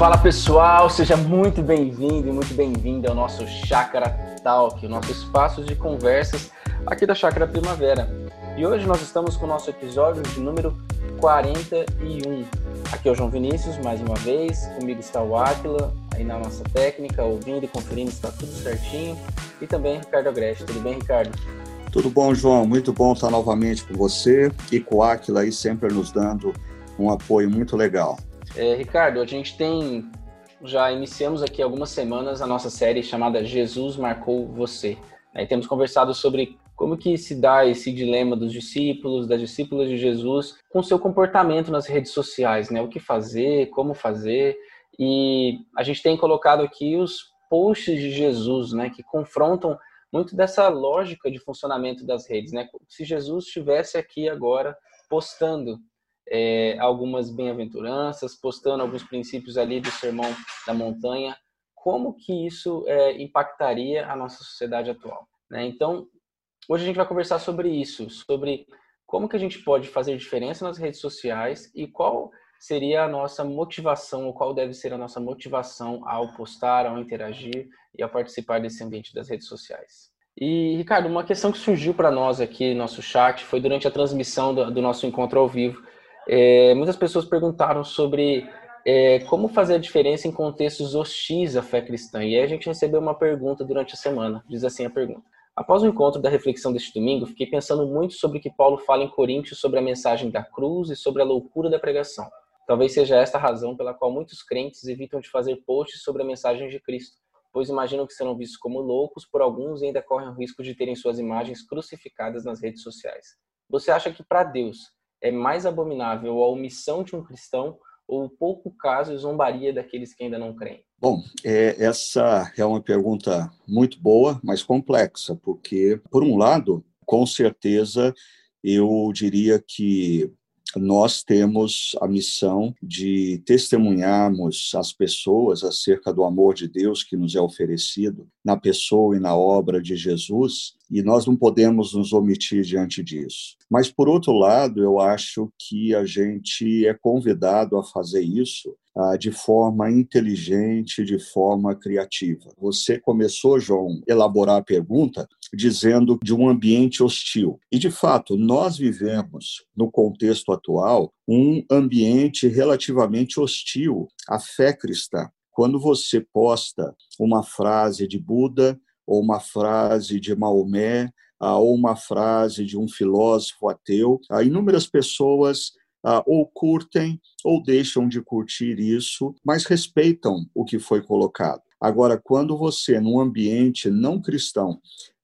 Fala pessoal, seja muito bem-vindo e muito bem-vinda ao nosso Chácara Talk, o nosso espaço de conversas aqui da Chácara Primavera. E hoje nós estamos com o nosso episódio de número 41. Aqui é o João Vinícius, mais uma vez, comigo está o Áquila, aí na nossa técnica, ouvindo e conferindo se está tudo certinho, e também Ricardo Agreste. Tudo bem, Ricardo? Tudo bom, João? Muito bom estar novamente com você e com o Áquila aí sempre nos dando um apoio muito legal. É, Ricardo, a gente tem já iniciamos aqui algumas semanas a nossa série chamada Jesus marcou você. Aí temos conversado sobre como que se dá esse dilema dos discípulos, das discípulas de Jesus, com seu comportamento nas redes sociais, né? O que fazer, como fazer. E a gente tem colocado aqui os posts de Jesus, né, que confrontam muito dessa lógica de funcionamento das redes, né? Se Jesus estivesse aqui agora postando é, algumas bem-aventuranças, postando alguns princípios ali do Sermão da Montanha, como que isso é, impactaria a nossa sociedade atual? Né? Então, hoje a gente vai conversar sobre isso, sobre como que a gente pode fazer diferença nas redes sociais e qual seria a nossa motivação, ou qual deve ser a nossa motivação ao postar, ao interagir e a participar desse ambiente das redes sociais. E, Ricardo, uma questão que surgiu para nós aqui no nosso chat foi durante a transmissão do, do nosso encontro ao vivo, é, muitas pessoas perguntaram sobre é, como fazer a diferença em contextos hostis à fé cristã. E aí a gente recebeu uma pergunta durante a semana. Diz assim a pergunta. Após o encontro da reflexão deste domingo, fiquei pensando muito sobre o que Paulo fala em Coríntios sobre a mensagem da cruz e sobre a loucura da pregação. Talvez seja esta a razão pela qual muitos crentes evitam de fazer posts sobre a mensagem de Cristo, pois imaginam que serão vistos como loucos por alguns e ainda correm o risco de terem suas imagens crucificadas nas redes sociais. Você acha que para Deus é mais abominável a omissão de um cristão ou pouco caso e zombaria daqueles que ainda não creem? Bom, é, essa é uma pergunta muito boa, mas complexa, porque, por um lado, com certeza, eu diria que nós temos a missão de testemunharmos as pessoas acerca do amor de Deus que nos é oferecido na pessoa e na obra de Jesus, e nós não podemos nos omitir diante disso. Mas, por outro lado, eu acho que a gente é convidado a fazer isso de forma inteligente, de forma criativa. Você começou, João, a elaborar a pergunta dizendo de um ambiente hostil. E, de fato, nós vivemos, no contexto atual, um ambiente relativamente hostil à fé cristã. Quando você posta uma frase de Buda ou uma frase de Maomé, ah, ou uma frase de um filósofo ateu, ah, inúmeras pessoas ah, ou curtem ou deixam de curtir isso, mas respeitam o que foi colocado. Agora, quando você, num ambiente não cristão,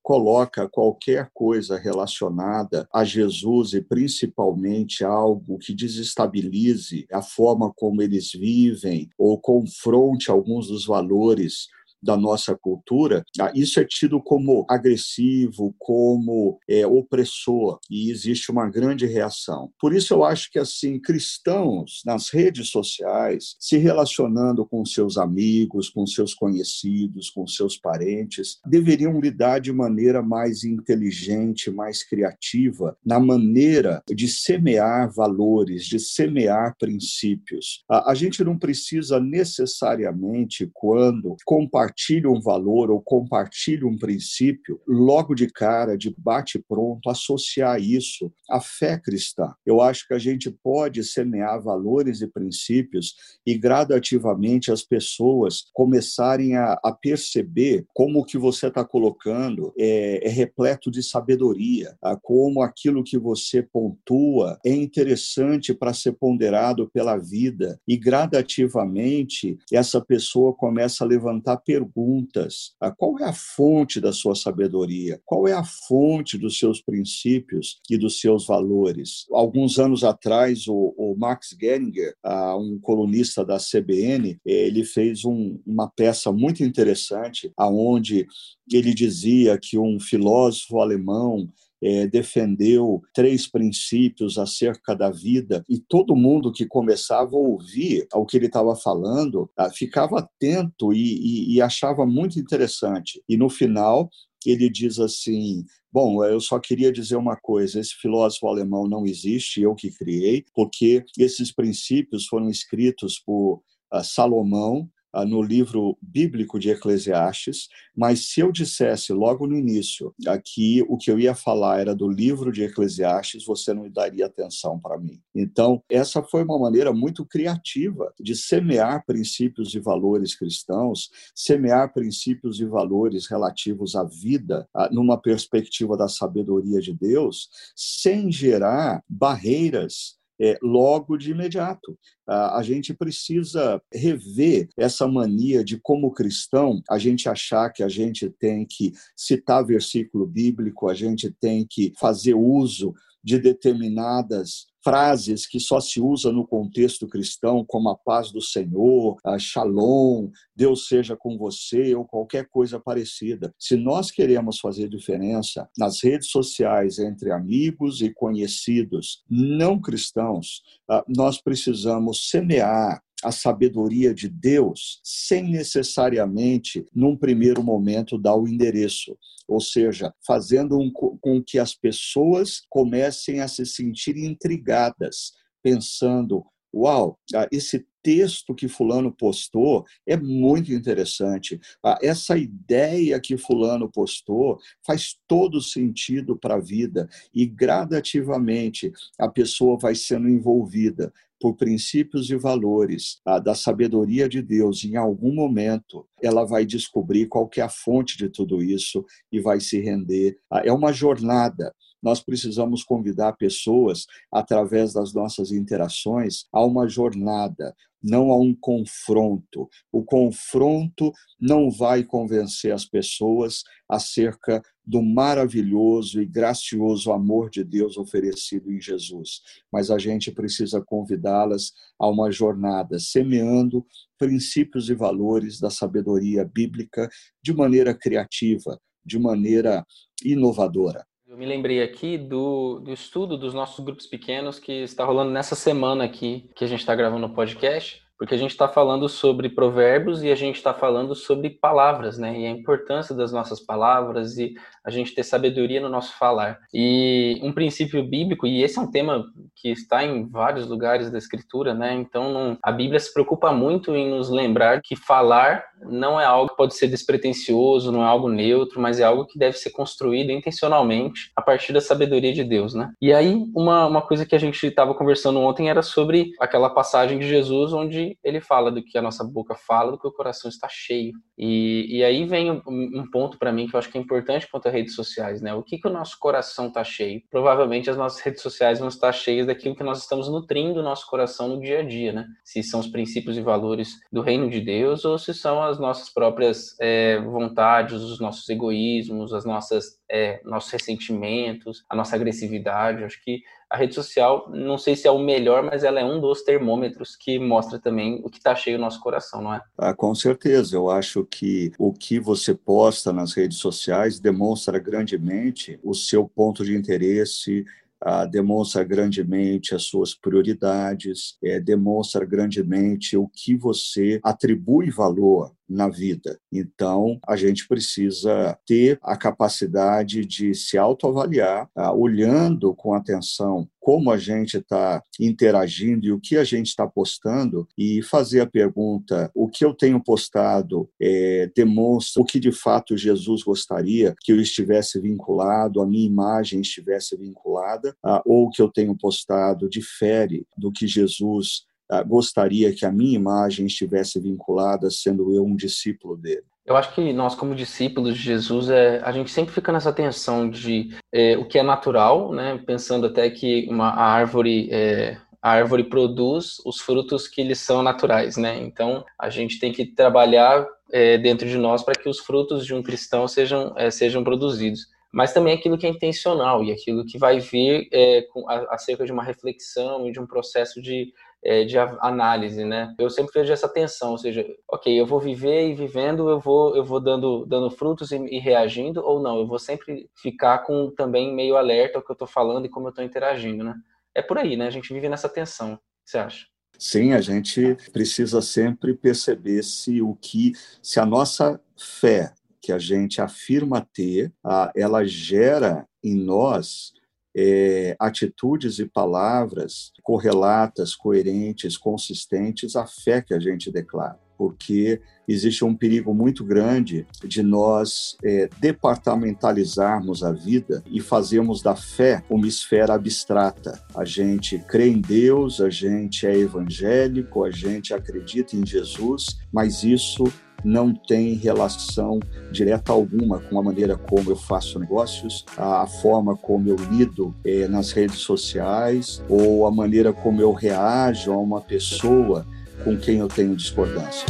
coloca qualquer coisa relacionada a Jesus e principalmente algo que desestabilize a forma como eles vivem ou confronte alguns dos valores da nossa cultura, ah, isso é tido como agressivo, como é, opressor, e existe uma grande reação. Por isso, eu acho que, assim, cristãos nas redes sociais, se relacionando com seus amigos, com seus conhecidos, com seus parentes, deveriam lidar de maneira mais inteligente, mais criativa, na maneira de semear valores, de semear princípios. A, a gente não precisa necessariamente, quando compartilha compartilha um valor ou compartilha um princípio, logo de cara, de bate-pronto, associar isso à fé cristã. Eu acho que a gente pode semear valores e princípios e gradativamente as pessoas começarem a, a perceber como o que você está colocando é, é, repleto de sabedoria, tá? como aquilo que você pontua é interessante para ser ponderado pela vida e gradativamente essa pessoa começa a levantar perguntas perguntas. Ah, qual é a fonte da sua sabedoria? Qual é a fonte dos seus princípios e dos seus valores? Alguns anos atrás, o, o Max Geringer, ah, um colunista da CBN, ele fez um, uma peça muito interessante, aonde ele dizia que um filósofo alemão é, defendeu três princípios acerca da vida e todo mundo que começava a ouvir o que ele estava falando ah, ficava atento e, e, e achava muito interessante. E no final ele diz assim: Bom, eu só queria dizer uma coisa: esse filósofo alemão não existe, eu que criei, porque esses princípios foram escritos por Salomão ah, no livro bíblico de Eclesiastes, mas se eu dissesse logo no início aqui o que eu ia falar era do livro de Eclesiastes, você não daria atenção para mim. Então, essa foi uma maneira muito criativa de semear princípios e valores cristãos, semear princípios e valores relativos à vida, ah, numa perspectiva da sabedoria de Deus, sem gerar barreiras é, logo de imediato. A gente precisa rever essa mania de, como cristão, a gente achar que a gente tem que citar versículo bíblico, a gente tem que fazer uso de determinadas frases que só se usa no contexto cristão, como a paz do Senhor, a shalom, Deus seja com você ou qualquer coisa parecida. Se nós queremos fazer diferença nas redes sociais entre amigos e conhecidos não cristãos, ah, nós precisamos semear a sabedoria de Deus sem necessariamente, num primeiro momento, dar o endereço. Ou seja, fazendo um, com que as pessoas comecem a se sentir intrigadas, pensando: uau, ah, esse texto que Fulano postou é muito interessante. Ah, essa ideia que Fulano postou faz todo sentido para a vida e gradativamente a pessoa vai sendo envolvida por princípios e valores da sabedoria de Deus, em algum momento ela vai descobrir qual é a fonte de tudo isso e vai se render. É uma jornada. Nós precisamos convidar pessoas, através das nossas interações, a uma jornada, não a um confronto. O confronto não vai convencer as pessoas acerca do maravilhoso e gracioso amor de Deus oferecido em Jesus, mas a gente precisa convidá-las a uma jornada, semeando princípios e valores da sabedoria bíblica de maneira criativa, de maneira inovadora. Eu me lembrei aqui do, do estudo dos nossos grupos pequenos que está rolando nessa semana aqui que a gente está gravando o podcast porque a gente está falando sobre provérbios e a gente está falando sobre palavras, né? E a importância das nossas palavras e a gente ter sabedoria no nosso falar. E um princípio bíblico, e esse é um tema que está em vários lugares da Escritura, né? Então não, a Bíblia se preocupa muito em nos lembrar que falar não é algo que pode ser despretensioso, não é algo neutro, mas é algo que deve ser construído intencionalmente a partir da sabedoria de Deus, né? E aí uma, uma coisa que a gente estava conversando ontem era sobre aquela passagem de Jesus onde ele fala do que a nossa boca fala, do que o coração está cheio. E, e aí vem um, um ponto para mim que eu acho que é importante quanto a redes sociais, né? O que, que o nosso coração está cheio? Provavelmente as nossas redes sociais vão estar cheias daquilo que nós estamos nutrindo o nosso coração no dia a dia, né? Se são os princípios e valores do reino de Deus ou se são as nossas próprias é, vontades, os nossos egoísmos, as nossas é, nossos ressentimentos, a nossa agressividade. Acho que a rede social, não sei se é o melhor, mas ela é um dos termômetros que mostra também o que está cheio no nosso coração, não é? Ah, com certeza. Eu acho que o que você posta nas redes sociais demonstra grandemente o seu ponto de interesse, ah, demonstra grandemente as suas prioridades, é, demonstra grandemente o que você atribui valor na vida. Então, a gente precisa ter a capacidade de se autoavaliar, ah, olhando com atenção como a gente está interagindo e o que a gente está postando e fazer a pergunta: o que eu tenho postado é, demonstra o que de fato Jesus gostaria que eu estivesse vinculado, a minha imagem estivesse vinculada, ah, ou o que eu tenho postado difere do que Jesus gostaria que a minha imagem estivesse vinculada, sendo eu um discípulo dele. Eu acho que nós, como discípulos de Jesus, é, a gente sempre fica nessa tensão de é, o que é natural, né? pensando até que uma a árvore é, a árvore produz os frutos que lhes são naturais, né? Então a gente tem que trabalhar é, dentro de nós para que os frutos de um cristão sejam é, sejam produzidos mas também aquilo que é intencional e aquilo que vai vir é, com, a, acerca de uma reflexão e de um processo de é, de análise, né? Eu sempre vejo essa tensão, ou seja, ok, eu vou viver e vivendo, eu vou, eu vou dando, dando frutos e, e reagindo, ou não, eu vou sempre ficar com também meio alerta ao que eu estou falando e como eu estou interagindo, né? É por aí, né? A gente vive nessa tensão. O que você acha? Sim, a gente precisa sempre perceber se o que, se a nossa fé que a gente afirma ter, ela gera em nós é, atitudes e palavras correlatas, coerentes, consistentes à fé que a gente declara porque existe um perigo muito grande de nós é, departamentalizarmos a vida e fazermos da fé uma esfera abstrata. A gente crê em Deus, a gente é evangélico, a gente acredita em Jesus, mas isso não tem relação direta alguma com a maneira como eu faço negócios, a forma como eu lido é, nas redes sociais ou a maneira como eu reajo a uma pessoa com quem eu tenho discordância.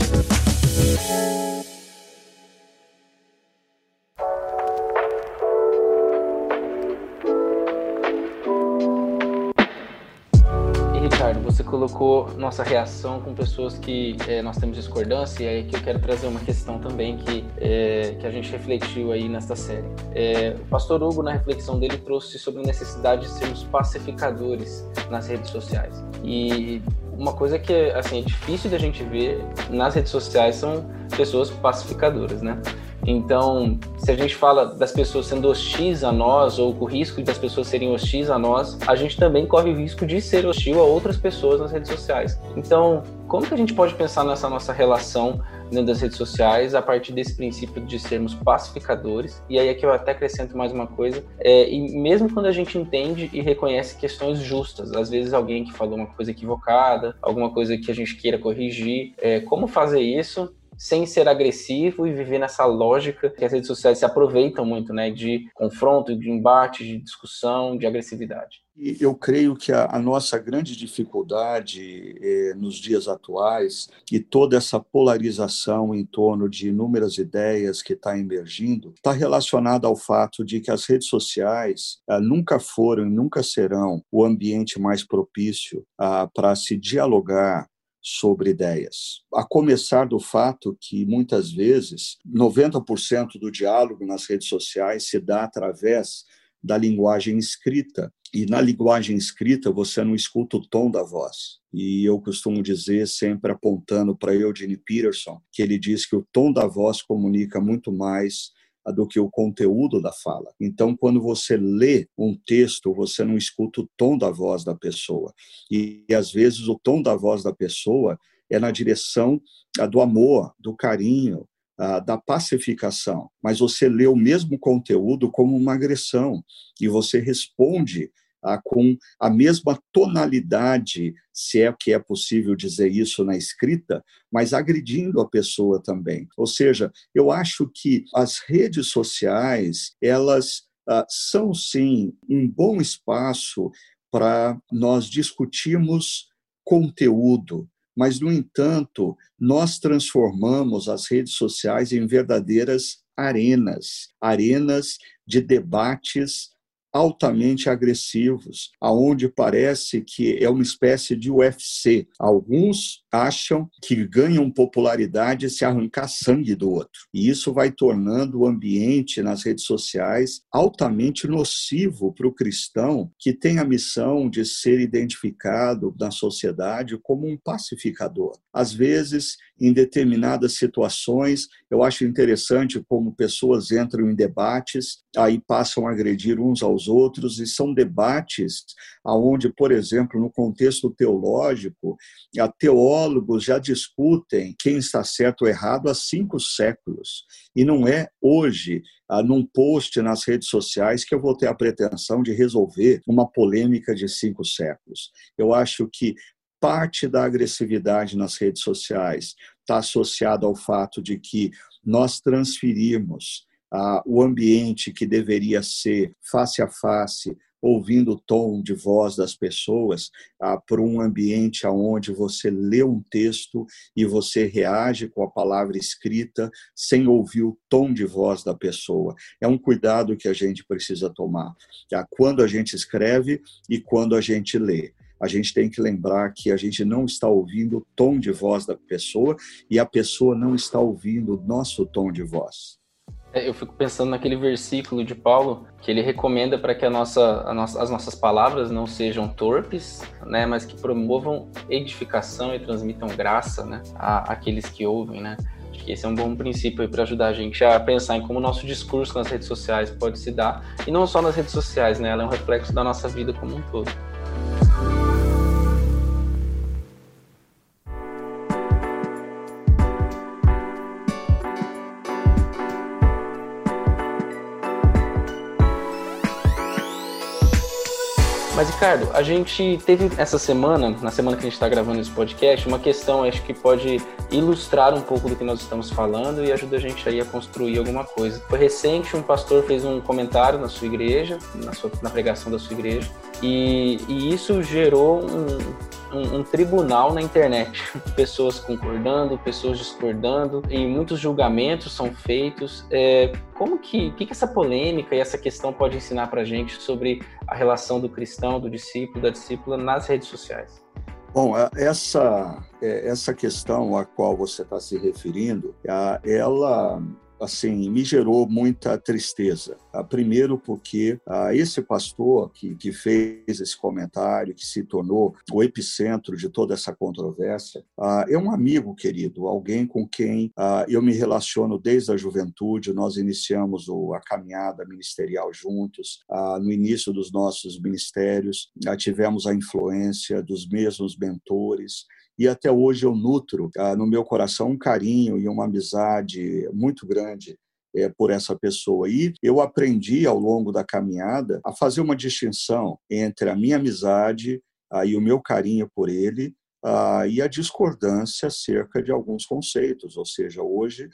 Colocou nossa reação com pessoas que é, nós temos discordância, e aí que eu quero trazer uma questão também que, é, que a gente refletiu aí nesta série. É, o pastor Hugo, na reflexão dele, trouxe sobre a necessidade de sermos pacificadores nas redes sociais. E uma coisa que assim, é difícil da gente ver nas redes sociais são pessoas pacificadoras, né? Então, se a gente fala das pessoas sendo hostis a nós, ou com o risco das pessoas serem hostis a nós, a gente também corre o risco de ser hostil a outras pessoas nas redes sociais. Então, como que a gente pode pensar nessa nossa relação dentro das redes sociais a partir desse princípio de sermos pacificadores? E aí aqui eu até acrescento mais uma coisa, é, e mesmo quando a gente entende e reconhece questões justas, às vezes alguém que falou uma coisa equivocada, alguma coisa que a gente queira corrigir, é, como fazer isso sem ser agressivo e viver nessa lógica que as redes sociais se aproveitam muito, né, de confronto, de embate, de discussão, de agressividade. Eu creio que a, a nossa grande dificuldade eh, nos dias atuais e toda essa polarização em torno de inúmeras ideias que está emergindo está relacionada ao fato de que as redes sociais ah, nunca foram e nunca serão o ambiente mais propício ah, para se dialogar sobre ideias. A começar do fato que, muitas vezes, 90% do diálogo nas redes sociais se dá através da linguagem escrita. E na linguagem escrita você não escuta o tom da voz. E eu costumo dizer, sempre apontando para Eugene Peterson, que ele diz que o tom da voz comunica muito mais do que o conteúdo da fala. Então, quando você lê um texto, você não escuta o tom da voz da pessoa. E, e às vezes o tom da voz da pessoa é na direção do amor, do carinho, da pacificação. Mas você lê o mesmo conteúdo como uma agressão e você responde ah, com a mesma tonalidade, se é que é possível dizer isso na escrita, mas agredindo a pessoa também. Ou seja, eu acho que as redes sociais, elas ah, são sim um bom espaço para nós discutirmos conteúdo, mas, no entanto, nós transformamos as redes sociais em verdadeiras arenas arenas de debates altamente agressivos, aonde parece que é uma espécie de UFC. Alguns acham que ganham popularidade se arrancar sangue do outro. E isso vai tornando o ambiente nas redes sociais altamente nocivo para o cristão que tem a missão de ser identificado na sociedade como um pacificador. Às vezes, em determinadas situações, eu acho interessante como pessoas entram em debates, aí passam a agredir uns aos outros, e são debates aonde, por exemplo, no contexto teológico, a teólogos já discutem quem está certo ou errado há cinco séculos. E não é hoje, ah, num post nas redes sociais, que eu vou ter a pretensão de resolver uma polêmica de cinco séculos. Eu acho que parte da agressividade nas redes sociais está associada ao fato de que nós transferimos ah, o ambiente que deveria ser face a face, ouvindo o tom de voz das pessoas, ah, para um ambiente onde você lê um texto e você reage com a palavra escrita sem ouvir o tom de voz da pessoa. É um cuidado que a gente precisa tomar. Ah, quando a gente escreve e quando a gente lê a gente tem que lembrar que a gente não está ouvindo o tom de voz da pessoa e a pessoa não está ouvindo o nosso tom de voz. É, eu fico pensando naquele versículo de Paulo que ele recomenda para que a nossa, a nossa, as nossas palavras não sejam torpes, né, mas que promovam edificação e transmitam graça, né, àqueles que ouvem, né que esse é um bom princípio para ajudar a gente a pensar em como o nosso discurso nas redes sociais pode se dar, e não só nas redes sociais, né? Ela é um reflexo da nossa vida como um todo. Ricardo, a gente teve essa semana, na semana que a gente está gravando esse podcast, uma questão acho que pode ilustrar um pouco do que nós estamos falando e ajuda a gente aí a construir alguma coisa. Foi recente, um pastor fez um comentário na sua igreja, na, sua, na pregação da sua igreja, e, e isso gerou um, um, um, tribunal na internet. Pessoas concordando, pessoas discordando, e muitos julgamentos são feitos. É, como que, que, que essa polêmica e essa questão pode ensinar para a gente sobre a relação do cristão, do discípulo, da discípula nas redes sociais? Bom, essa, é, essa questão a qual você está se referindo, ela assim, me gerou muita tristeza. Ah, primeiro porque ah, esse pastor que, que fez esse comentário, que se tornou o epicentro de toda essa controvérsia, ah, é um amigo querido, alguém com quem eu me relaciono desde a juventude. Nós iniciamos a caminhada ministerial juntos. no início dos nossos ministérios, tivemos a influência dos mesmos mentores e até hoje eu nutro ah, no meu coração um carinho e uma amizade muito grande é, por essa pessoa. E eu aprendi ao longo da caminhada a fazer uma distinção entre a minha amizade ah, e o meu carinho por ele ah, e a discordância acerca de alguns conceitos. Ou seja, hoje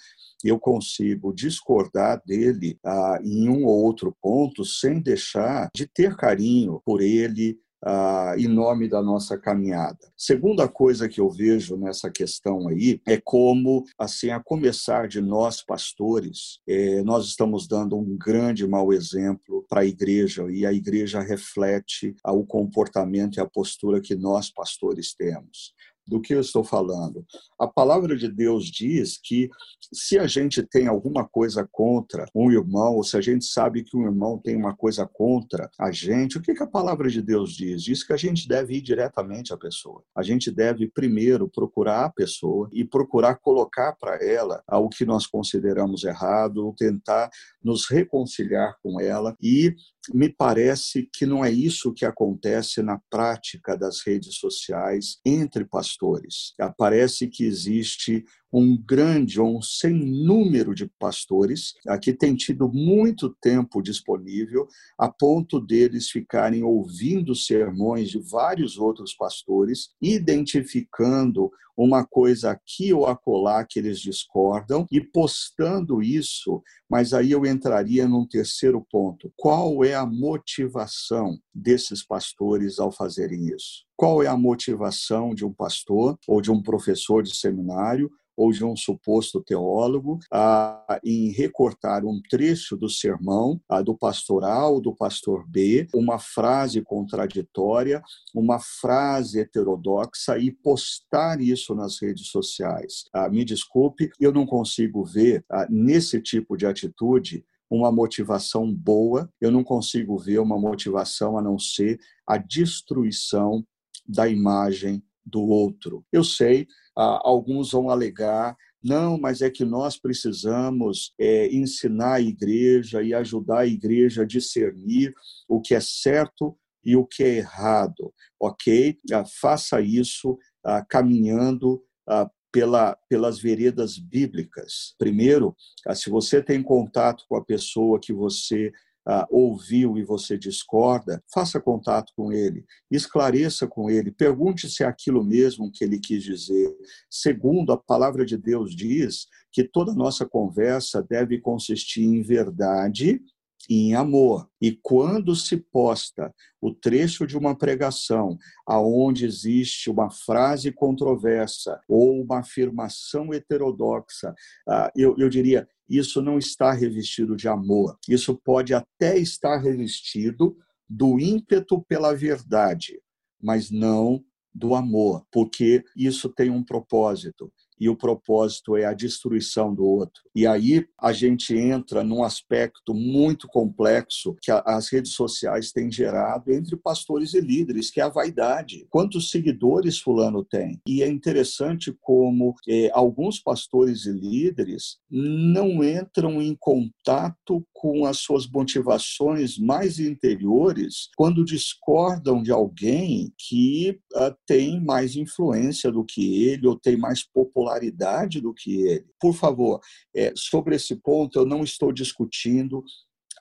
eu consigo discordar dele ah, em um ou outro ponto sem deixar de ter carinho por ele, ah, em nome da nossa caminhada. Segunda coisa que eu vejo nessa questão aí é como, assim, a começar de nós pastores, é, nós estamos dando um grande mau exemplo para a igreja e a igreja reflete o comportamento e a postura que nós pastores temos do que eu estou falando. A palavra de Deus diz que se a gente tem alguma coisa contra um irmão, ou se a gente sabe que um irmão tem uma coisa contra a gente, o que, que a palavra de Deus diz? Diz que a gente deve ir diretamente à pessoa. A gente deve primeiro procurar a pessoa e procurar colocar para ela o que nós consideramos errado, tentar nos reconciliar com ela e me parece que não é isso que acontece na prática das redes sociais entre pastores. Parece que existe um grande ou um sem número de pastores que tem tido muito tempo disponível a ponto deles ficarem ouvindo sermões de vários outros pastores, identificando uma coisa aqui ou acolá que eles discordam e postando isso, mas aí eu entraria num terceiro ponto. Qual é a motivação desses pastores ao fazerem isso? Qual é a motivação de um pastor ou de um professor de seminário ou de um suposto teólogo ah, em recortar um trecho do sermão ah, do pastor A ou do pastor B, uma frase contraditória, uma frase heterodoxa e postar isso nas redes sociais. Ah, me desculpe, eu não consigo ver nesse tipo de atitude uma motivação boa, eu não consigo ver uma motivação a não ser a destruição da imagem do outro. Eu sei alguns vão alegar não, mas é que nós precisamos é, ensinar a igreja e ajudar a igreja a discernir o que é certo e o que é errado, ok? Ah, faça isso ah, caminhando ah, pela, pelas veredas bíblicas. Primeiro, ah, se você tem contato com a pessoa que você ah, ouviu e você discorda, faça contato com ele, esclareça com ele, pergunte se é aquilo mesmo que ele quis dizer. Segundo, a palavra de Deus diz que toda nossa conversa deve consistir em verdade em amor. E quando se posta o trecho de uma pregação aonde existe uma frase controversa ou uma afirmação heterodoxa, ah, eu, eu diria, isso não está revestido de amor. Isso pode até estar revestido do ímpeto pela verdade, mas não do amor, porque isso tem um propósito. E o propósito é a destruição do outro. E aí a gente entra num aspecto muito complexo que as redes sociais têm gerado entre pastores e líderes, que é a vaidade. Quantos seguidores fulano tem? E é interessante como é, alguns pastores e líderes não entram em contato com as suas motivações mais interiores quando discordam de alguém que uh, tem mais influência do que ele ou tem mais popularidade do que ele. Por favor, é, sobre esse ponto, eu não estou discutindo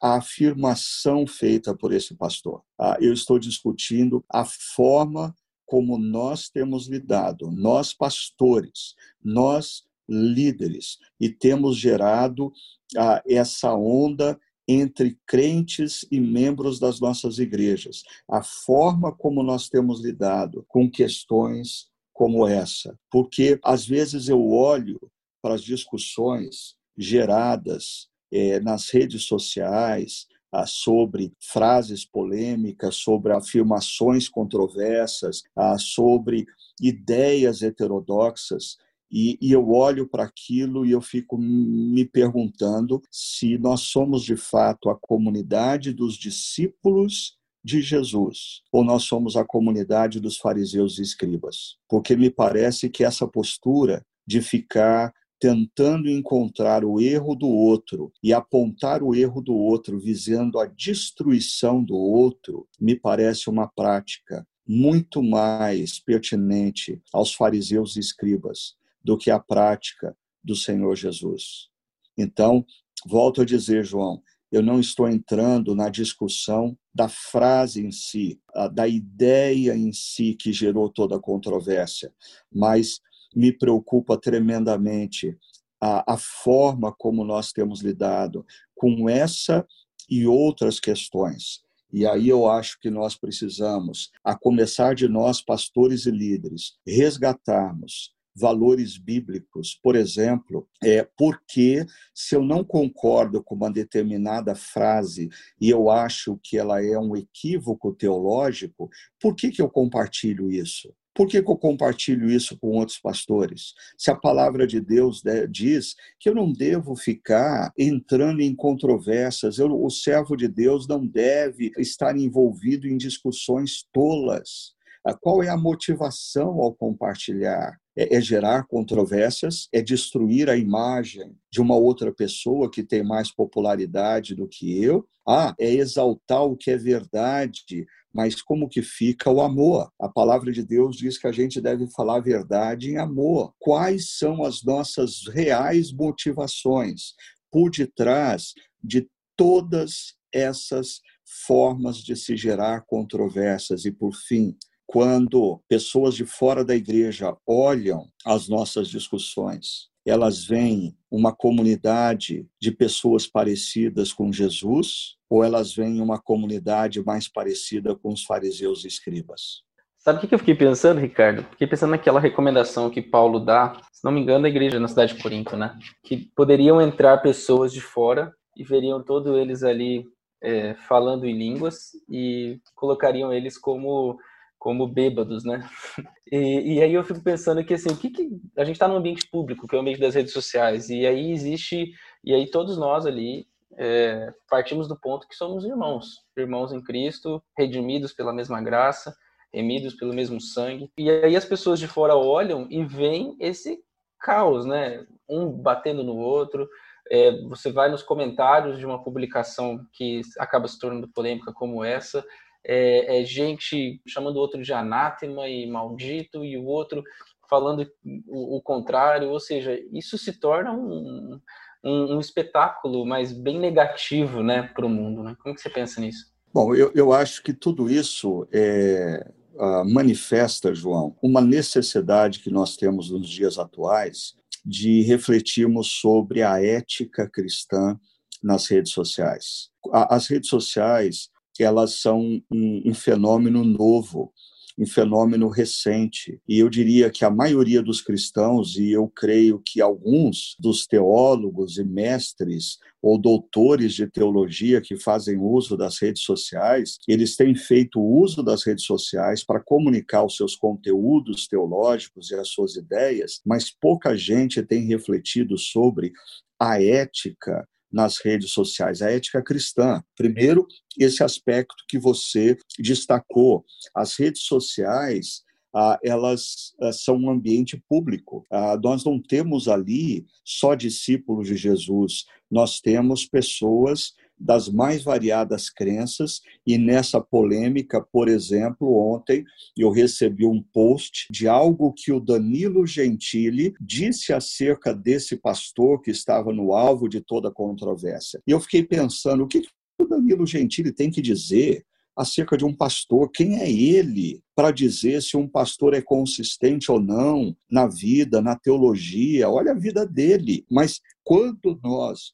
a afirmação feita por esse pastor. Ah, eu estou discutindo a forma como nós temos lidado, nós pastores, nós líderes, e temos gerado ah, essa onda entre crentes e membros das nossas igrejas. A forma como nós temos lidado com questões como essa. Porque, às vezes, eu olho para as discussões geradas é, nas redes sociais ah, sobre frases polêmicas, sobre afirmações controversas, ah, sobre ideias heterodoxas. E, e, eu olho para aquilo e eu fico me perguntando se nós somos de fato a comunidade dos discípulos de Jesus ou nós somos a comunidade dos fariseus e escribas. Porque me parece que essa postura de ficar tentando encontrar o erro do outro e apontar o erro do outro visando a destruição do outro, me parece uma prática muito mais pertinente aos fariseus e escribas do que a prática do Senhor Jesus. Então, volto a dizer, João, eu não estou entrando na discussão da frase em si, da ideia em si que gerou toda a controvérsia, mas me preocupa tremendamente a, a forma como nós temos lidado com essa e outras questões. E aí eu acho que nós precisamos, a começar de nós, pastores e líderes, resgatarmos valores bíblicos. Por exemplo, é porque se eu não concordo com uma determinada frase e eu acho que ela é um equívoco teológico, por que, que eu compartilho isso? Por que, que, eu compartilho isso com outros pastores? Se a palavra de Deus diz que eu não devo ficar entrando em controvérsias, eu, o servo de Deus não deve estar envolvido em discussões tolas. Ah, qual é a motivação ao compartilhar? É, é, gerar controvérsias, é destruir a imagem de uma outra pessoa que tem mais popularidade do que eu. Ah, é exaltar o que é verdade, mas como que fica o amor? A palavra de Deus diz que a gente deve falar a verdade em amor. Quais são as nossas reais motivações por detrás de todas essas formas de se gerar controvérsias? E, por fim, quando pessoas de fora da igreja olham as nossas discussões, elas veem uma comunidade de pessoas parecidas com Jesus ou elas veem uma comunidade mais parecida com os fariseus e escribas? Sabe o que eu fiquei pensando, Ricardo? Fiquei pensando naquela recomendação que Paulo dá, se não me engano, da igreja na cidade de Corinto, né? Que poderiam entrar pessoas de fora e veriam todos eles ali é, falando em línguas e colocariam eles como como bêbados, né? E, e, aí eu fico pensando que assim, o que, que a gente está no ambiente público, que é o ambiente das redes sociais, e aí existe, e aí todos nós ali é, partimos do ponto que somos irmãos, irmãos em Cristo, redimidos pela mesma graça, remidos pelo mesmo sangue. E aí as pessoas de fora olham e veem esse caos, né? Um batendo no outro. É, você vai nos comentários de uma publicação que acaba se tornando polêmica como essa, é, é gente chamando o outro de anátema e maldito, e o outro falando o, o contrário, ou seja, isso se torna um, um, um espetáculo, mas bem negativo né, para o mundo. Né? Como que você pensa nisso? Bom, eu, eu acho que tudo isso é, uh, manifesta, João, uma necessidade que nós temos nos dias atuais de refletirmos sobre a ética cristã nas redes sociais. As redes sociais elas são um, um fenômeno novo um fenômeno recente. E eu diria que a maioria dos cristãos, e eu creio que alguns dos teólogos e mestres ou doutores de teologia que fazem uso das redes sociais, eles têm feito uso das redes sociais para comunicar os seus conteúdos teológicos e as suas ideias, mas pouca gente tem refletido sobre a ética nas redes sociais, a ética cristã. Primeiro, esse aspecto que você destacou. As redes sociais, ah, elas ah, são um ambiente público. Ah, nós não temos ali só discípulos de Jesus, nós temos pessoas das mais variadas crenças e nessa polêmica, por exemplo, ontem eu recebi um post de algo que o Danilo Gentili disse acerca desse pastor que estava no alvo de toda a controvérsia. E eu fiquei pensando, o que o Danilo Gentili tem que dizer acerca de um pastor. Quem é ele para dizer se um pastor é consistente ou não na vida, na teologia? Olha a vida dele. Mas quando nós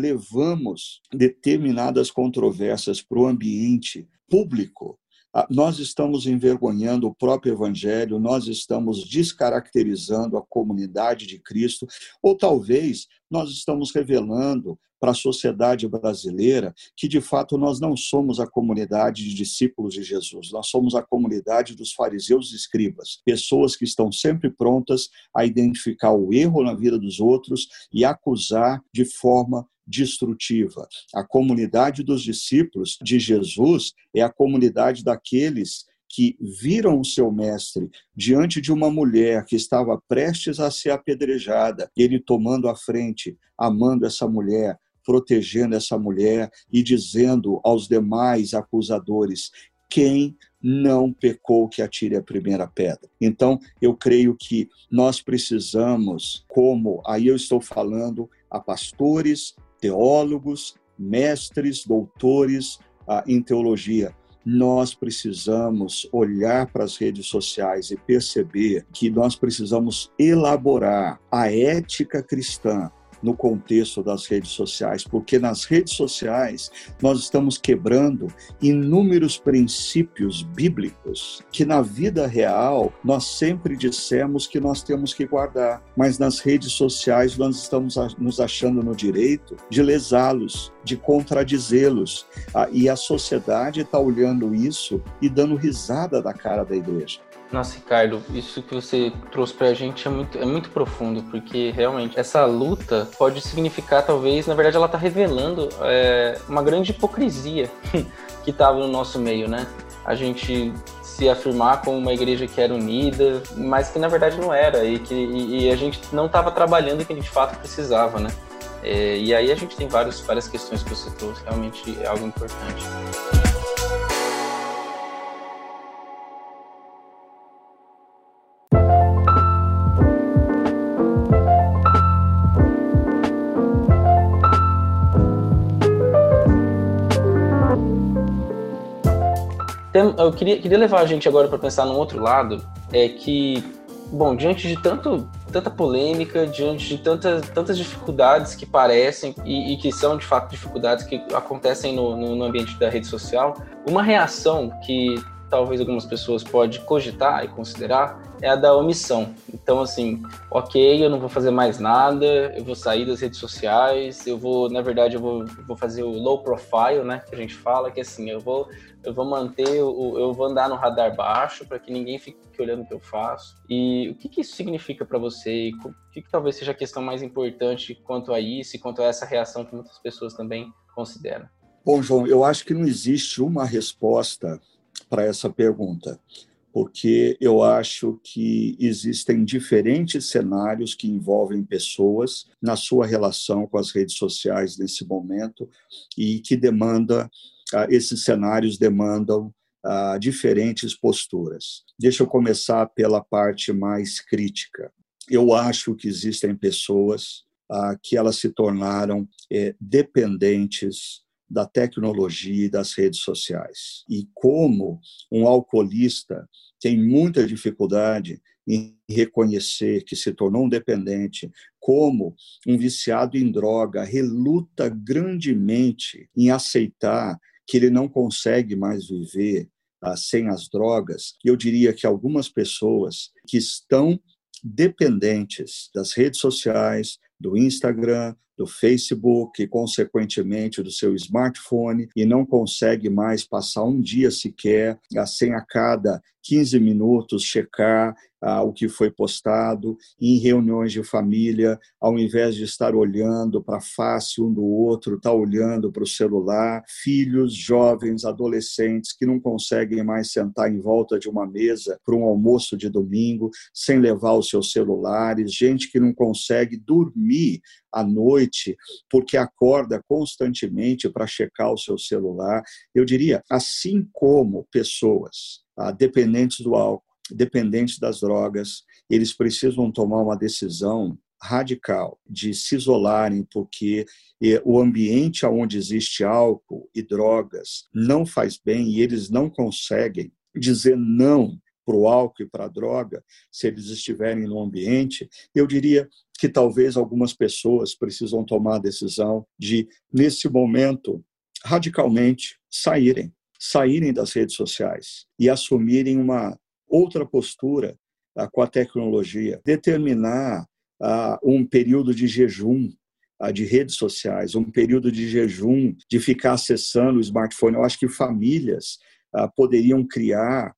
levamos determinadas controvérsias para o ambiente público, ah, nós estamos envergonhando o próprio Evangelho, nós estamos descaracterizando a comunidade de Cristo, ou talvez nós estamos revelando para a sociedade brasileira que, de fato, nós não somos a comunidade de discípulos de Jesus, nós somos a comunidade dos fariseus e escribas, pessoas que estão sempre prontas a identificar o erro na vida dos outros e acusar de forma destrutiva. A comunidade dos discípulos de Jesus é a comunidade daqueles que viram o seu mestre diante de uma mulher que estava prestes a ser apedrejada, ele tomando a frente, amando essa mulher, protegendo essa mulher e dizendo aos demais acusadores: quem não pecou que atire a primeira pedra. Então, eu creio que nós precisamos, como aí eu estou falando a pastores, teólogos, mestres, doutores ah, em teologia. Nós precisamos olhar para as redes sociais e perceber que nós precisamos elaborar a ética cristã no contexto das redes sociais, porque nas redes sociais nós estamos quebrando inúmeros princípios bíblicos que na vida real nós sempre dissemos que nós temos que guardar, mas nas redes sociais nós estamos nos achando no direito de lesá-los, de contradizê-los, ah, e a sociedade está olhando isso e dando risada da cara da igreja. Nossa, Ricardo, isso que você trouxe pra gente é muito, é muito profundo, porque realmente essa luta pode significar, talvez, na verdade, ela tá revelando é, uma grande hipocrisia que estava no nosso meio, né? A gente se afirmar como uma igreja que era unida, mas que na verdade não era, e que e, e a gente não estava trabalhando o que a gente de fato precisava, né? É, e aí a gente tem vários, várias questões que você trouxe, realmente é algo importante. Eu queria, queria levar a gente agora para pensar num outro lado, é que, bom, diante de tanto, tanta polêmica, diante de tantas, tantas dificuldades que parecem e, e que são de fato dificuldades que acontecem no, no, no ambiente da rede social, uma reação que talvez algumas pessoas podem cogitar e considerar é a da omissão. Então, assim, ok, eu não vou fazer mais nada, eu vou sair das redes sociais, eu vou, na verdade, eu vou, vou fazer o low profile, né, que a gente fala, que assim, eu vou, eu vou manter, o, eu vou andar no radar baixo para que ninguém fique olhando o que eu faço. E o que, que isso significa para você? O que, que talvez seja a questão mais importante quanto a isso e quanto a essa reação que muitas pessoas também consideram? Bom, João, eu acho que não existe uma resposta para essa pergunta, porque eu acho que existem diferentes cenários que envolvem pessoas na sua relação com as redes sociais nesse momento e que demanda ah, esses cenários demandam ah, diferentes posturas. Deixa eu começar pela parte mais crítica. Eu acho que existem pessoas ah, que elas se tornaram eh, dependentes da tecnologia e das redes sociais. E como um alcoolista tem muita dificuldade em reconhecer que se tornou um dependente, como um viciado em droga reluta grandemente em aceitar que ele não consegue mais viver ah, sem as drogas. Eu diria que algumas pessoas que estão dependentes das redes sociais, do Instagram, do Facebook consequentemente, do seu smartphone e não consegue mais passar um dia sequer sem a cada 15 minutos checar ah, o que foi postado em reuniões de família, ao invés de estar olhando para a face um do outro, está olhando para o celular. Filhos, jovens, adolescentes que não conseguem mais sentar em volta de uma mesa para um almoço de domingo sem levar os seus celulares, gente que não consegue dormir à noite porque acorda constantemente para checar o seu celular. Eu diria, assim como pessoas ah, dependentes do álcool, dependentes das drogas, eles precisam tomar uma decisão radical de se isolarem porque o ambiente onde existe álcool e drogas não faz bem e eles não conseguem dizer não para o álcool e para a droga se eles estiverem no ambiente, eu diria que talvez algumas pessoas precisam tomar a decisão de, nesse momento, radicalmente saírem, saírem das redes sociais e assumirem uma outra postura ah, com a tecnologia, determinar ah, um período de jejum ah, de redes sociais, um período de jejum de ficar acessando o smartphone. Eu acho que famílias poderiam criar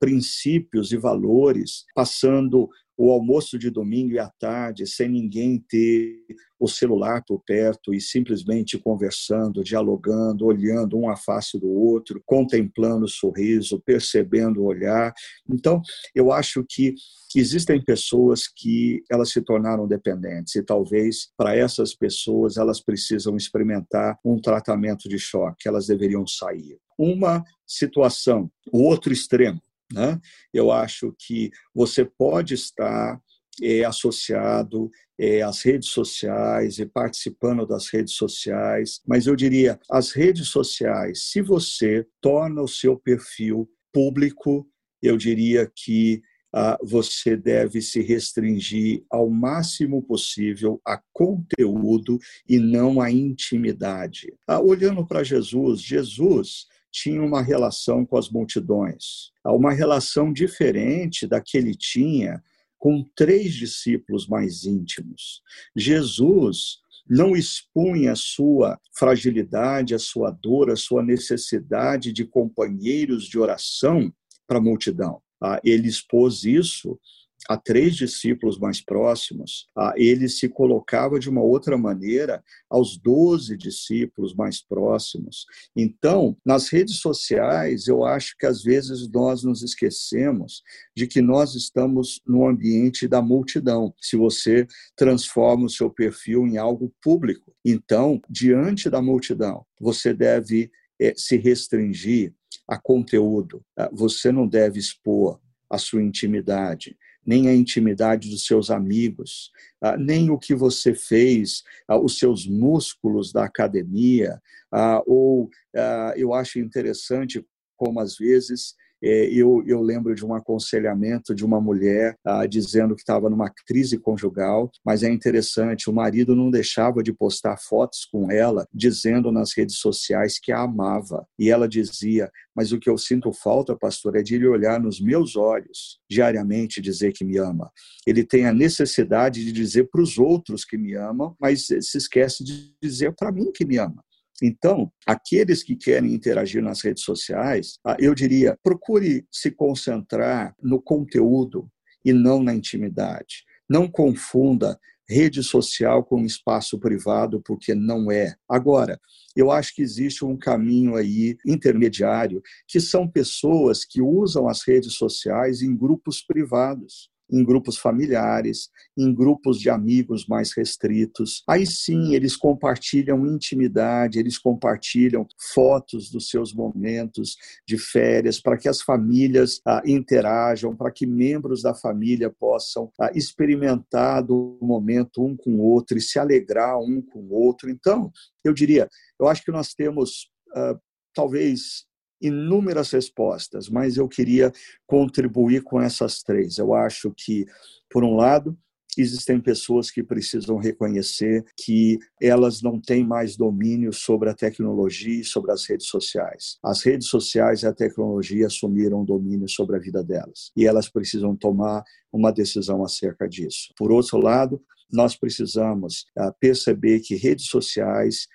princípios e valores, passando o almoço de domingo e à tarde, sem ninguém ter o celular por perto e simplesmente conversando, dialogando, olhando um a face do outro, contemplando o sorriso, percebendo o olhar. Então, eu acho que existem pessoas que elas se tornaram dependentes e talvez para essas pessoas elas precisam experimentar um tratamento de choque, elas deveriam sair. Uma situação, o outro extremo, né? Eu acho que você pode estar é, associado é, às redes sociais e participando das redes sociais, mas eu diria, as redes sociais, se você torna o seu perfil público, eu diria que ah, você deve se restringir ao máximo possível a conteúdo e não a intimidade. Ah, olhando para Jesus, Jesus tinha uma relação com as multidões, uma relação diferente da que ele tinha com três discípulos mais íntimos. Jesus não expunha a sua fragilidade, a sua dor, a sua necessidade de companheiros de oração para a multidão. Ah, ele expôs isso a três discípulos mais próximos, ele se colocava de uma outra maneira aos doze discípulos mais próximos. Então, nas redes sociais, eu acho que às vezes nós nos esquecemos de que nós estamos no ambiente da multidão. Se você transforma o seu perfil em algo público, então, diante da multidão, você deve é, se restringir a conteúdo. Você não deve expor a sua intimidade nem a intimidade dos seus amigos, ah, nem o que você fez, ah, os seus músculos da academia, ah, ou eu acho interessante como às vezes eu, eu lembro de um aconselhamento de uma mulher ah, dizendo que estava numa crise conjugal, mas é interessante, o marido não deixava de postar fotos com ela, dizendo nas redes sociais que a amava. E ela dizia: Mas o que eu sinto falta, pastor, é de ele olhar nos meus olhos diariamente dizer que me ama. Ele tem a necessidade de dizer para os outros que me amam, mas se esquece de dizer para mim que me ama. Então, aqueles que querem interagir nas redes sociais, ah, eu diria, procure se concentrar no conteúdo e não na intimidade. Não confunda rede social com espaço privado, porque não é. Agora, eu acho que existe um caminho aí intermediário, que são pessoas que usam as redes sociais em grupos privados em grupos familiares, em grupos de amigos mais restritos. Aí sim, eles compartilham intimidade, eles compartilham fotos dos seus momentos de férias, para que as famílias ah, interajam, para que membros da família possam ah, experimentar do momento um com o outro e se alegrar um com o outro. Então, eu diria, eu acho que nós temos. Ah, talvez inúmeras respostas, mas eu queria contribuir com essas três. Eu acho que, por um lado, existem pessoas que precisam reconhecer que elas não têm mais domínio sobre a tecnologia e sobre as redes sociais. As redes sociais e a tecnologia assumiram domínio sobre a vida delas e elas precisam tomar uma decisão acerca disso. Por outro lado, nós precisamos ah, perceber que redes sociais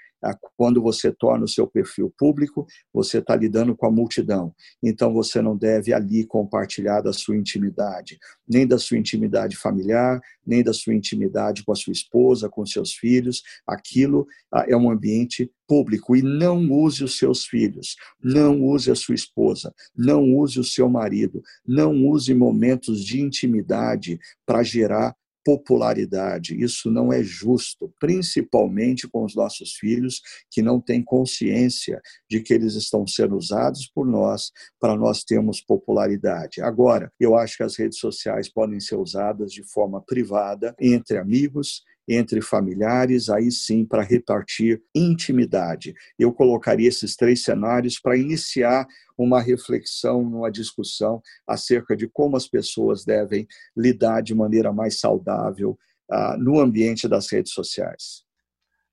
quando você torna o seu perfil público, você está lidando com a multidão. Então, você não deve ali compartilhar da sua intimidade, nem da sua intimidade familiar, nem da sua intimidade com a sua esposa, com seus filhos. Aquilo ah, é um ambiente público e não use os seus filhos, não use a sua esposa, não use o seu marido, não use momentos de intimidade para gerar popularidade. Isso não é justo, principalmente com os nossos filhos que não têm consciência de que eles estão sendo usados por nós para nós termos popularidade. Agora, eu acho que as redes sociais podem ser usadas de forma privada entre amigos, entre familiares, aí sim para repartir intimidade. Eu colocaria esses três cenários para iniciar uma reflexão, uma discussão acerca de como as pessoas devem lidar de maneira mais saudável uh, no ambiente das redes sociais.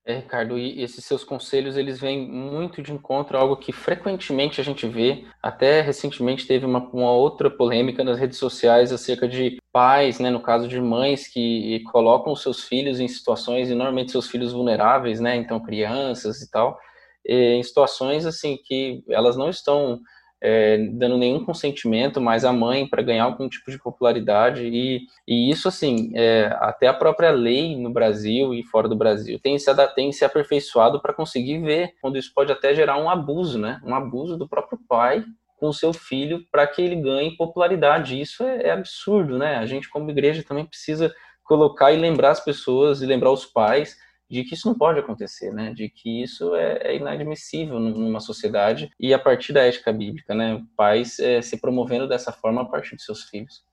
É, Ricardo, e esses seus conselhos, eles vêm muito de encontro a algo que frequentemente a gente vê, até recentemente teve uma, uma outra polêmica nas redes sociais acerca de pais, né, no caso de mães que colocam os seus filhos em situações, e normalmente seus filhos vulneráveis, né, então crianças e tal, em situações assim que elas não estão é, dando nenhum consentimento mais à mãe para ganhar algum tipo de popularidade e, e isso assim é, até a própria lei no Brasil e fora do Brasil tem se, tem se aperfeiçoado para conseguir ver quando isso pode até gerar um abuso, né? Um abuso do próprio pai com o seu filho para que ele ganhe popularidade. Isso é, é absurdo, né? A gente como igreja também precisa colocar e lembrar as pessoas e lembrar os pais de que isso não pode acontecer, né? De que isso é, é inadmissível numa sociedade e a partir da ética bíblica, né? Pais é, se promovendo dessa forma a partir de seus filhos.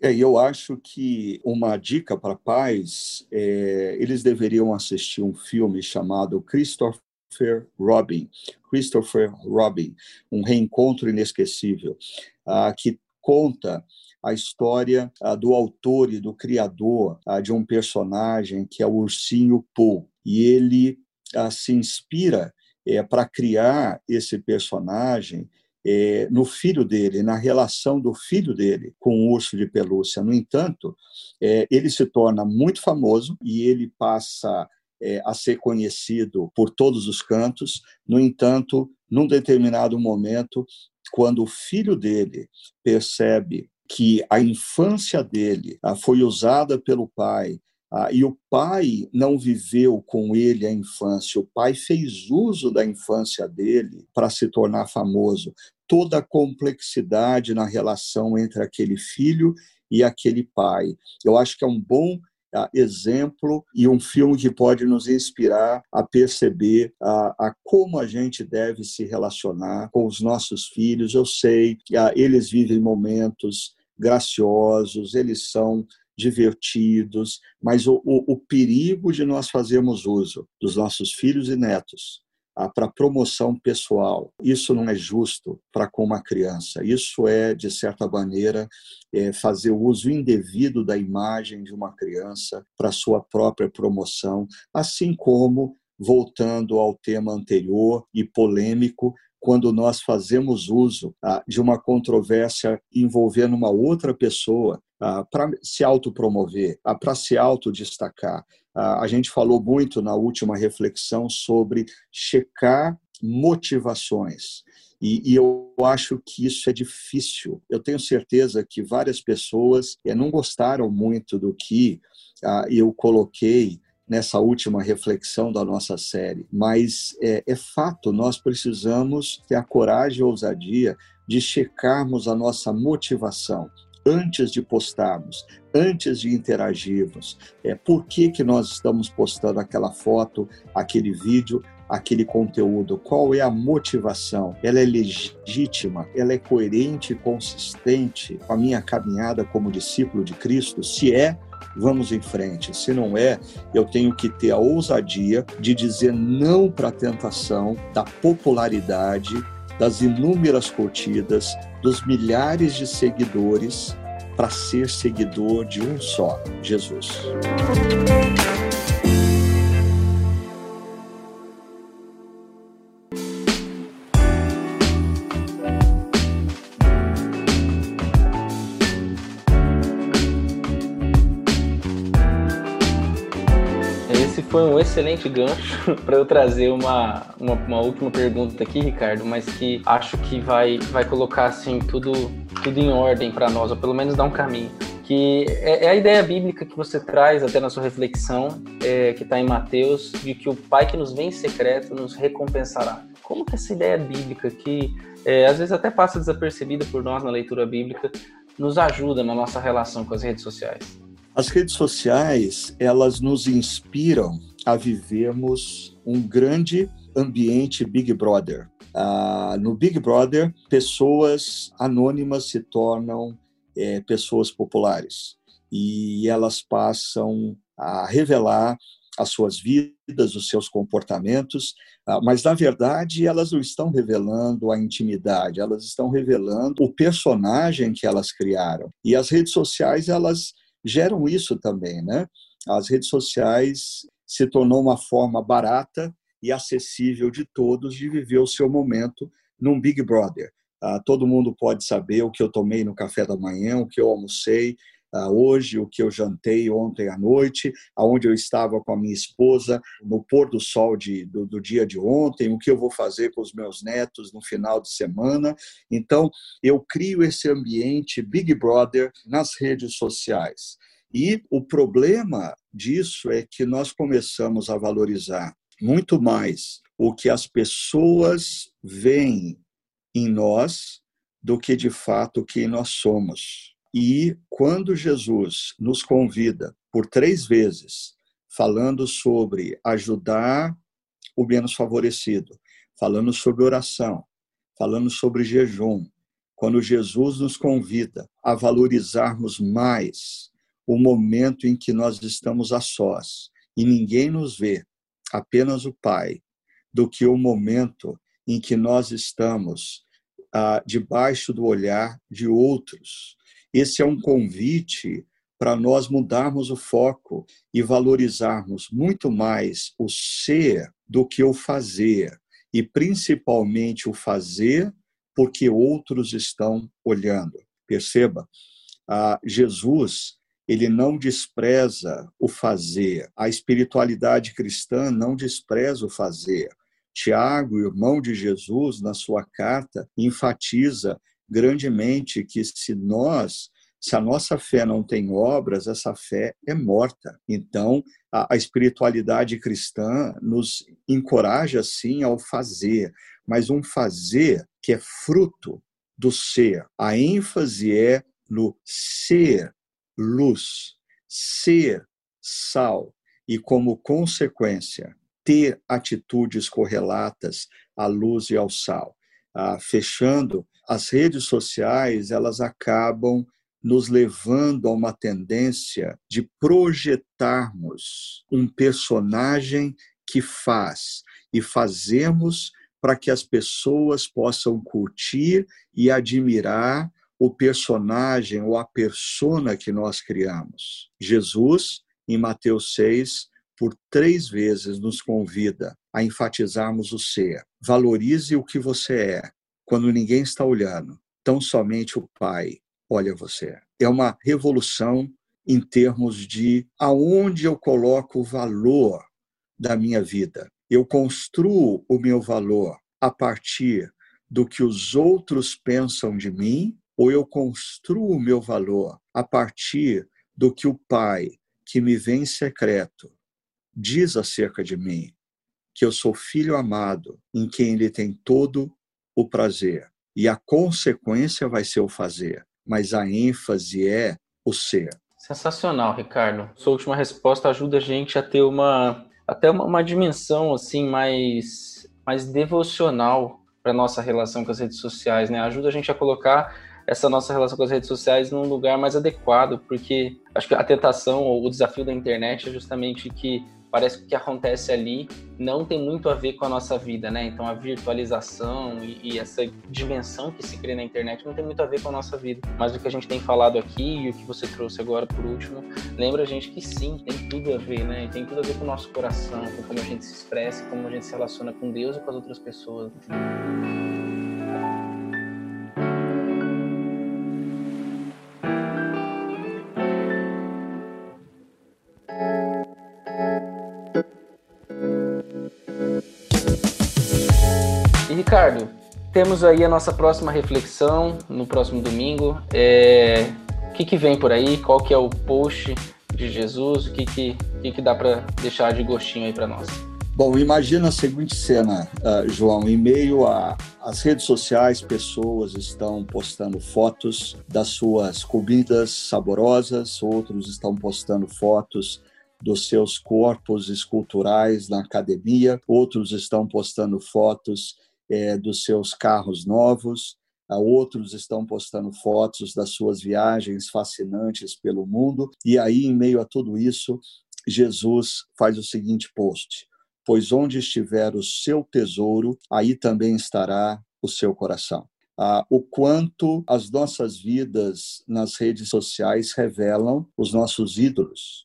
É, eu acho que uma dica para pais, é, eles deveriam assistir um filme chamado Christopher Robin, Christopher Robin, um reencontro inesquecível, ah, que conta a história ah, do autor e do criador ah, de um personagem que é o ursinho Pooh. E ele ah, se inspira é, para criar esse personagem é, no filho dele, na relação do filho dele com o urso de pelúcia. No entanto, é, ele se torna muito famoso e ele passa a ser conhecido por todos os cantos. No entanto, num determinado momento, quando o filho dele percebe que a infância dele ah, foi usada pelo pai ah, e o pai não viveu com ele a infância, o pai fez uso da infância dele para se tornar famoso. Toda a complexidade na relação entre aquele filho e aquele pai. Eu acho que é um bom ah, exemplo e um filme que pode nos inspirar a perceber a, a, como a gente deve se relacionar com os nossos filhos. Eu sei que eles vivem momentos graciosos, eles são divertidos, mas o, o, o perigo de nós fazermos uso dos nossos filhos e netos ah, para promoção pessoal, isso não é justo para com uma criança. Isso é, de certa maneira, é fazer o uso indevido da imagem de uma criança para sua própria promoção, assim como voltando ao tema anterior e polêmico, quando nós fazemos uso ah, de uma controvérsia envolvendo uma outra pessoa ah, para se autopromover, ah, para se autodestacar. a gente falou muito na última reflexão sobre checar motivações. E, e, eu acho que isso é difícil. Eu tenho certeza que várias pessoas eh, não gostaram muito do que eu coloquei nessa última reflexão da nossa série, mas é, é fato, nós precisamos ter a coragem e a ousadia de checarmos a nossa motivação antes de postarmos, antes de interagirmos. É, por que, que nós estamos postando aquela foto, aquele vídeo, aquele conteúdo? Qual é a motivação? Ela é legítima? Ela é coerente e consistente com a minha caminhada como discípulo de Cristo? Se é, vamos em frente. Se não é, eu tenho que ter a ousadia de dizer não para a tentação da popularidade, das inúmeras curtidas, dos milhares de seguidores para ser seguidor de um só, Jesus. Excelente gancho para eu trazer uma, uma, uma, última pergunta aqui, Ricardo, mas que acho que vai, vai colocar assim tudo, tudo em ordem para nós, ou pelo menos dar um caminho. Que é, é, a ideia bíblica que você traz até na sua reflexão, é, que está em Mateus, de que o Pai que nos vem em secreto nos recompensará. Como que essa ideia bíblica, que é, às vezes até passa desapercebida por nós na leitura bíblica, nos ajuda na nossa relação com as redes sociais? As redes sociais, elas nos inspiram a vivermos um grande ambiente Big Brother. Ah, no Big Brother, pessoas anônimas se tornam é, pessoas populares e elas passam a revelar as suas vidas, os seus comportamentos, ah, mas na verdade elas não estão revelando a intimidade, elas estão revelando o personagem que elas criaram. E as redes sociais elas geram isso também, né? As redes sociais se tornou uma forma barata e acessível de todos de viver o seu momento num Big Brother. Ah, todo mundo pode saber o que eu tomei no café da manhã, o que eu almocei ah, hoje, o que eu jantei ontem à noite, aonde eu estava com a minha esposa no pôr do sol de, do, do dia de ontem, o que eu vou fazer com os meus netos no final de semana. Então, eu crio esse ambiente Big Brother nas redes sociais. E o problema disso é que nós começamos a valorizar muito mais o que as pessoas veem em nós do que de fato quem nós somos. E quando Jesus nos convida por três vezes, falando sobre ajudar o menos favorecido, falando sobre oração, falando sobre jejum, quando Jesus nos convida a valorizarmos mais o momento em que nós estamos a sós e ninguém nos vê, apenas o Pai, do que o momento em que nós estamos ah, debaixo do olhar de outros. Esse é um convite para nós mudarmos o foco e valorizarmos muito mais o ser do que o fazer, e principalmente o fazer porque outros estão olhando. Perceba, ah, Jesus ele não despreza o fazer. A espiritualidade cristã não despreza o fazer. Tiago, irmão de Jesus, na sua carta, enfatiza grandemente que se nós, se a nossa fé não tem obras, essa fé é morta. Então, a, a espiritualidade cristã nos encoraja sim ao fazer, mas um fazer que é fruto do ser. A ênfase é no ser luz, ser sal e, como consequência, ter atitudes correlatas à luz e ao sal. Ah, fechando, as redes sociais elas acabam nos levando a uma tendência de projetarmos um personagem que faz e fazemos para que as pessoas possam curtir e admirar o personagem ou a persona que nós criamos. Jesus, em Mateus 6, por três vezes nos convida a enfatizarmos o ser. Valorize o que você é quando ninguém está olhando. Tão somente o Pai olha você. É uma revolução em termos de aonde eu coloco o valor da minha vida. Eu construo o meu valor a partir do que os outros pensam de mim ou eu construo o meu valor a partir do que o Pai, que me vê em secreto, diz acerca de mim, que eu sou filho amado, em quem ele tem todo o prazer. E a consequência vai ser o fazer, mas a ênfase é o ser. Sensacional, Ricardo. Sua última resposta ajuda a gente a ter uma até uma, uma dimensão assim mais mais devocional para nossa relação com as redes sociais, né? Ajuda a gente a colocar essa nossa relação com as redes sociais num lugar mais adequado, porque acho que a tentação ou o desafio da internet é justamente que parece que o que acontece ali não tem muito a ver com a nossa vida, né? Então a virtualização e, e, essa dimensão que se cria na internet não tem muito a ver com a nossa vida. Mas o que a gente tem falado aqui e o que você trouxe agora por último, lembra a gente que sim, tem tudo a ver, né? tem tudo a ver com o nosso coração, com como a gente se expressa, como a gente se relaciona com Deus e com as outras pessoas. Ricardo, temos aí a nossa próxima reflexão no próximo domingo. É... O que, que vem por aí? Qual que é o post de Jesus? O que, que, que, que dá para deixar de gostinho aí para nós? Bom, imagina a seguinte cena, uh, João. Em meio às redes sociais, pessoas estão postando fotos das suas comidas saborosas, outros estão postando fotos dos seus corpos esculturais na academia, outros estão postando fotos é, dos seus carros novos, outros estão postando fotos das suas viagens fascinantes pelo mundo, e aí, em meio a tudo isso, Jesus faz o seguinte post: Pois onde estiver o seu tesouro, aí também estará o seu coração. Ah, o quanto as nossas vidas nas redes sociais revelam os nossos ídolos,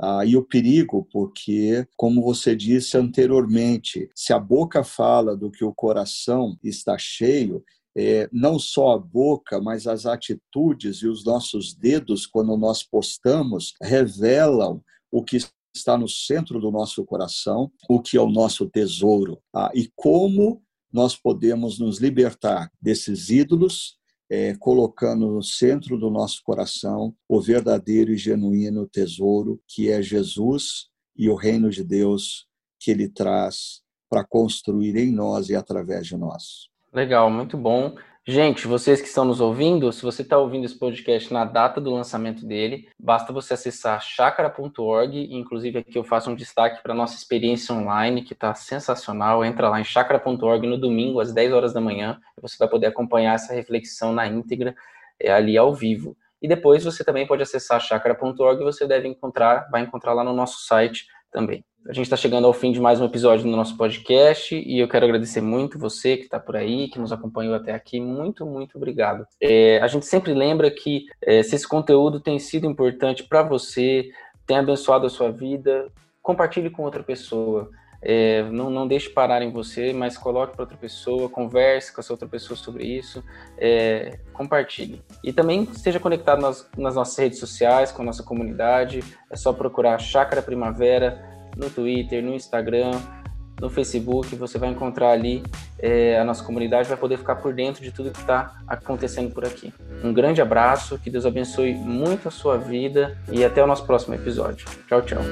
ah, e o perigo, porque, como você disse anteriormente, se a boca fala do que o coração está cheio, é, não só a boca, mas as atitudes e os nossos dedos, quando nós postamos, revelam o que está no centro do nosso coração, o que é o nosso tesouro. Ah, e como nós podemos nos libertar desses ídolos é, colocando no centro do nosso coração o verdadeiro e genuíno tesouro que é Jesus e o reino de Deus que ele traz para construir em nós e através de nós. Legal, muito bom. Gente, vocês que estão nos ouvindo, se você está ouvindo esse podcast na data do lançamento dele, basta você acessar chakra.org, inclusive aqui eu faço um destaque para a nossa experiência online, que está sensacional. Entra lá em chakra.org no domingo, às 10 horas da manhã, e você vai poder acompanhar essa reflexão na íntegra, é, ali ao vivo. E depois você também pode acessar chakra.org e você deve encontrar, vai encontrar lá no nosso site também. A gente está chegando ao fim de mais um episódio do nosso podcast e eu quero agradecer muito você que está por aí, que nos acompanhou até aqui. Muito, muito obrigado. É, a gente sempre lembra que é, se esse conteúdo tem sido importante para você, tem abençoado a sua vida, compartilhe com outra pessoa. É, não, não deixe parar em você, mas coloque para outra pessoa, converse com essa outra pessoa sobre isso, é, compartilhe. E também esteja conectado nas, nas, nossas redes sociais, com a nossa comunidade. É só procurar Chácara Primavera no Twitter, no Instagram, no Facebook, você vai encontrar ali é, a nossa comunidade, vai poder ficar por dentro de tudo que está acontecendo por aqui. Um grande abraço, que Deus abençoe muito a sua vida e até o nosso próximo episódio. Tchau, tchau.